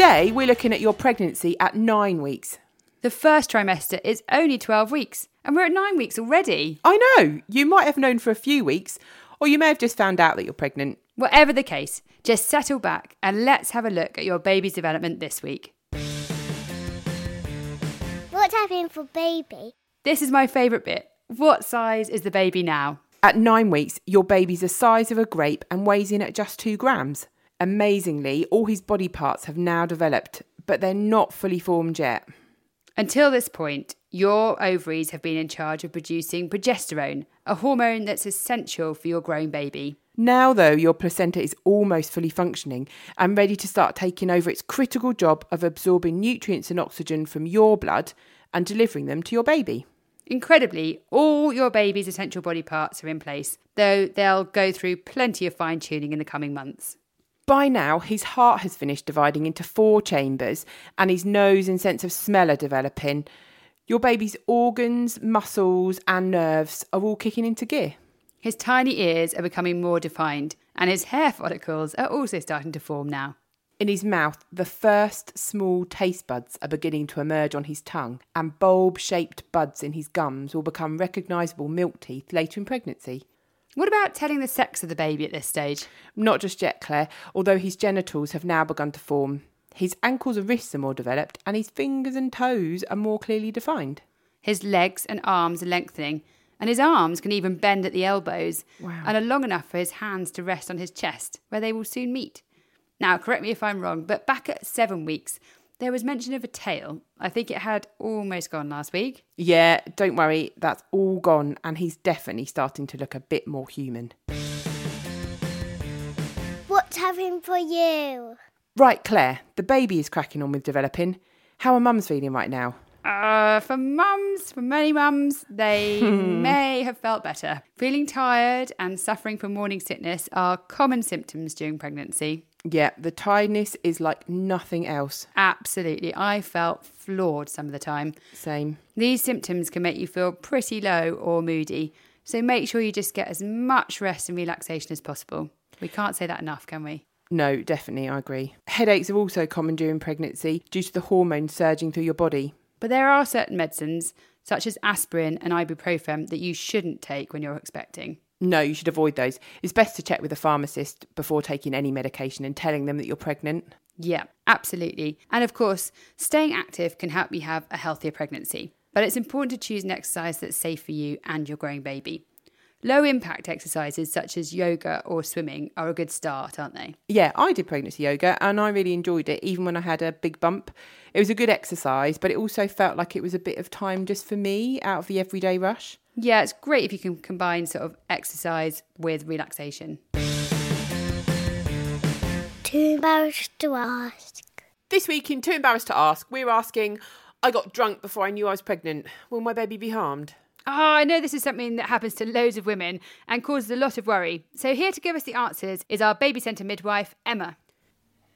Today, we're looking at your pregnancy at nine weeks. The first trimester is only 12 weeks, and we're at nine weeks already. I know, you might have known for a few weeks, or you may have just found out that you're pregnant. Whatever the case, just settle back and let's have a look at your baby's development this week. What's happening for baby? This is my favourite bit. What size is the baby now? At nine weeks, your baby's the size of a grape and weighs in at just two grams. Amazingly, all his body parts have now developed, but they're not fully formed yet. Until this point, your ovaries have been in charge of producing progesterone, a hormone that's essential for your growing baby. Now, though, your placenta is almost fully functioning and ready to start taking over its critical job of absorbing nutrients and oxygen from your blood and delivering them to your baby. Incredibly, all your baby's essential body parts are in place, though they'll go through plenty of fine tuning in the coming months. By now, his heart has finished dividing into four chambers, and his nose and sense of smell are developing. Your baby's organs, muscles, and nerves are all kicking into gear. His tiny ears are becoming more defined, and his hair follicles are also starting to form now. In his mouth, the first small taste buds are beginning to emerge on his tongue, and bulb shaped buds in his gums will become recognisable milk teeth later in pregnancy. What about telling the sex of the baby at this stage? Not just yet, Claire, although his genitals have now begun to form. His ankles and wrists are more developed, and his fingers and toes are more clearly defined. His legs and arms are lengthening, and his arms can even bend at the elbows Wow. and are long enough for his hands to rest on his chest, where they will soon meet. Now, correct me if I'm wrong, but back at seven weeks, there was mention of a tail. I think it had almost gone last week. Yeah, don't worry, that's all gone, and he's definitely starting to look a bit more human. What's happening for you? Right, Claire, the baby is cracking on with developing. How are mums feeling right now? Uh, for mums, for many mums, they may have felt better. Feeling tired and suffering from morning sickness are common symptoms during pregnancy. Yeah, the tiredness is like nothing else. Absolutely. I felt floored some of the time. Same. These symptoms can make you feel pretty low or moody, so make sure you just get as much rest and relaxation as possible. We can't say that enough, can we? No, definitely, I agree. Headaches are also common during pregnancy due to the hormones surging through your body. But there are certain medicines, such as aspirin and ibuprofen, that you shouldn't take when you're expecting. No, you should avoid those. It's best to check with a pharmacist before taking any medication and telling them that you're pregnant. Yeah, absolutely. And of course, staying active can help you have a healthier pregnancy. But it's important to choose an exercise that's safe for you and your growing baby. Low impact exercises such as yoga or swimming are a good start, aren't they? Yeah, I did pregnancy yoga and I really enjoyed it, even when I had a big bump. It was a good exercise, but it also felt like it was a bit of time just for me out of the everyday rush. Yeah, it's great if you can combine sort of exercise with relaxation. Too embarrassed to ask. This week in Too Embarrassed to Ask, we're asking I got drunk before I knew I was pregnant. Will my baby be harmed? Oh, I know this is something that happens to loads of women and causes a lot of worry. So, here to give us the answers is our baby centre midwife, Emma.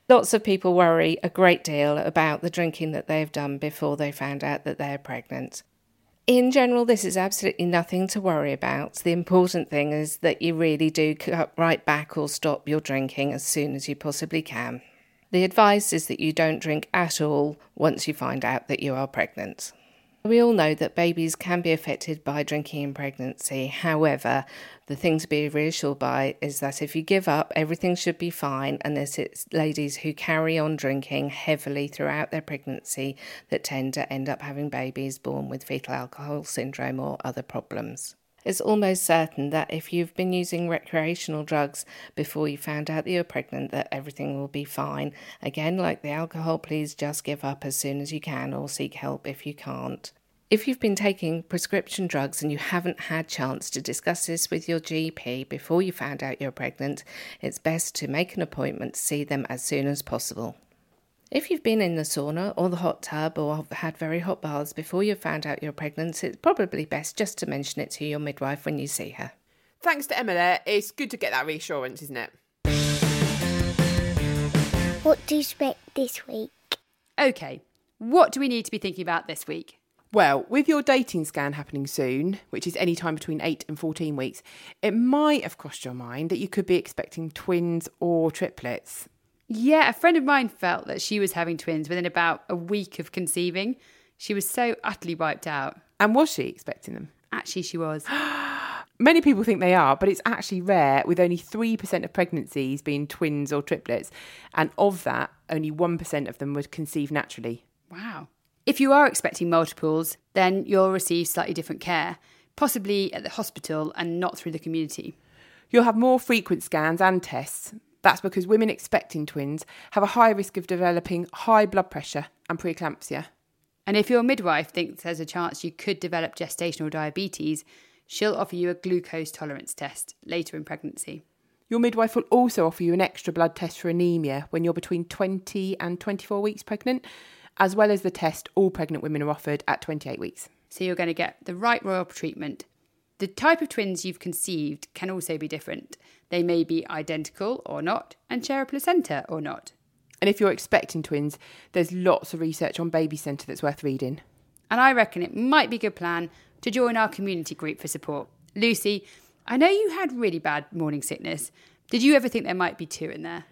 Lots of people worry a great deal about the drinking that they've done before they found out that they're pregnant. In general, this is absolutely nothing to worry about. The important thing is that you really do cut right back or stop your drinking as soon as you possibly can. The advice is that you don't drink at all once you find out that you are pregnant. We all know that babies can be affected by drinking in pregnancy. However, the thing to be reassured by is that if you give up, everything should be fine, unless it's ladies who carry on drinking heavily throughout their pregnancy that tend to end up having babies born with fetal alcohol syndrome or other problems. It's almost certain that if you've been using recreational drugs before you found out that you're pregnant, that everything will be fine. Again, like the alcohol, please just give up as soon as you can or seek help if you can't. If you've been taking prescription drugs and you haven't had chance to discuss this with your GP before you found out you're pregnant, it's best to make an appointment to see them as soon as possible. If you've been in the sauna or the hot tub or had very hot baths before you found out you're pregnant, it's probably best just to mention it to your midwife when you see her. Thanks to Emily. It's good to get that reassurance, isn't it? What do you expect this week? Okay, what do we need to be thinking about this week? Well, with your dating scan happening soon, which is any time between 8 and 14 weeks, it might have crossed your mind that you could be expecting twins or triplets. Yeah, a friend of mine felt that she was having twins within about a week of conceiving. She was so utterly wiped out. And was she expecting them? Actually, she was. Many people think they are, but it's actually rare, with only 3% of pregnancies being twins or triplets. And of that, only 1% of them would conceive naturally. Wow. If you are expecting multiples, then you'll receive slightly different care, possibly at the hospital and not through the community. You'll have more frequent scans and tests. That's because women expecting twins have a high risk of developing high blood pressure and preeclampsia. And if your midwife thinks there's a chance you could develop gestational diabetes, she'll offer you a glucose tolerance test later in pregnancy. Your midwife will also offer you an extra blood test for anemia when you're between 20 and 24 weeks pregnant, as well as the test all pregnant women are offered at 28 weeks. So you're going to get the right royal treatment. The type of twins you've conceived can also be different. They may be identical or not, and share a placenta or not. And if you're expecting twins, there's lots of research on Baby Centre that's worth reading. And I reckon it might be a good plan to join our community group for support. Lucy, I know you had really bad morning sickness. Did you ever think there might be two in there?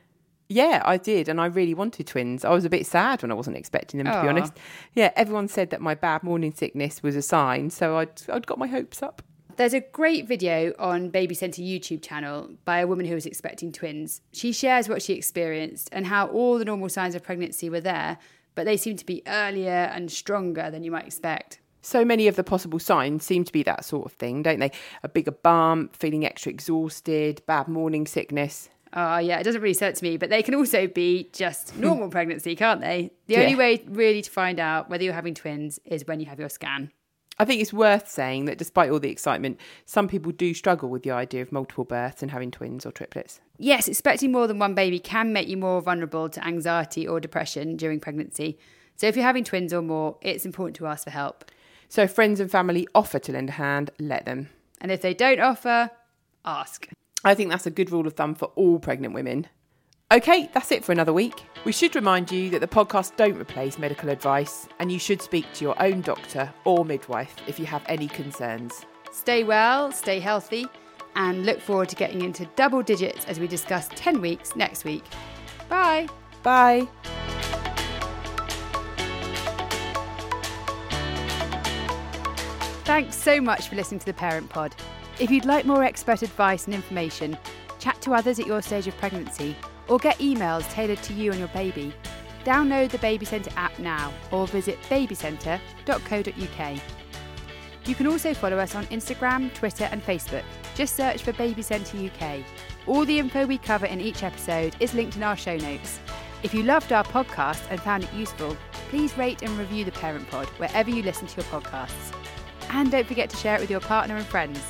Yeah, I did, and I really wanted twins. I was a bit sad when I wasn't expecting them, to be honest. Yeah, everyone said that my bad morning sickness was a sign, so I'd, I'd got my hopes up. There's a great video on Baby Centre YouTube channel by a woman who was expecting twins. She shares what she experienced and how all the normal signs of pregnancy were there, but they seemed to be earlier and stronger than you might expect. So many of the possible signs seem to be that sort of thing, don't they? A bigger bump, feeling extra exhausted, bad morning sickness. Oh, yeah, it doesn't really it to me, but they can also be just normal pregnancy, can't they? The Yeah. only way really to find out whether you're having twins is when you have your scan. I think it's worth saying that despite all the excitement, some people do struggle with the idea of multiple births and having twins or triplets. Yes, expecting more than one baby can make you more vulnerable to anxiety or depression during pregnancy. So if you're having twins or more, it's important to ask for help. So if friends and family offer to lend a hand, let them. And if they don't offer, ask. I think that's a good rule of thumb for all pregnant women. Okay, that's it for another week. We should remind you that the podcast don't replace medical advice, and you should speak to your own doctor or midwife if you have any concerns. Stay well, stay healthy, and look forward to getting into double digits as we discuss 10 weeks next week. Bye. Bye. Thanks so much for listening to the Parent Pod. If you'd like more expert advice and information, chat to others at your stage of pregnancy, or get emails tailored to you and your baby, download the Baby Centre app now or visit babycentre.co.uk. You can also follow us on Instagram, Twitter, and Facebook. Just search for Baby Centre UK. All the info we cover in each episode is linked in our show notes. If you loved our podcast and found it useful, please rate and review the Parent Pod wherever you listen to your podcasts. And don't forget to share it with your partner and friends.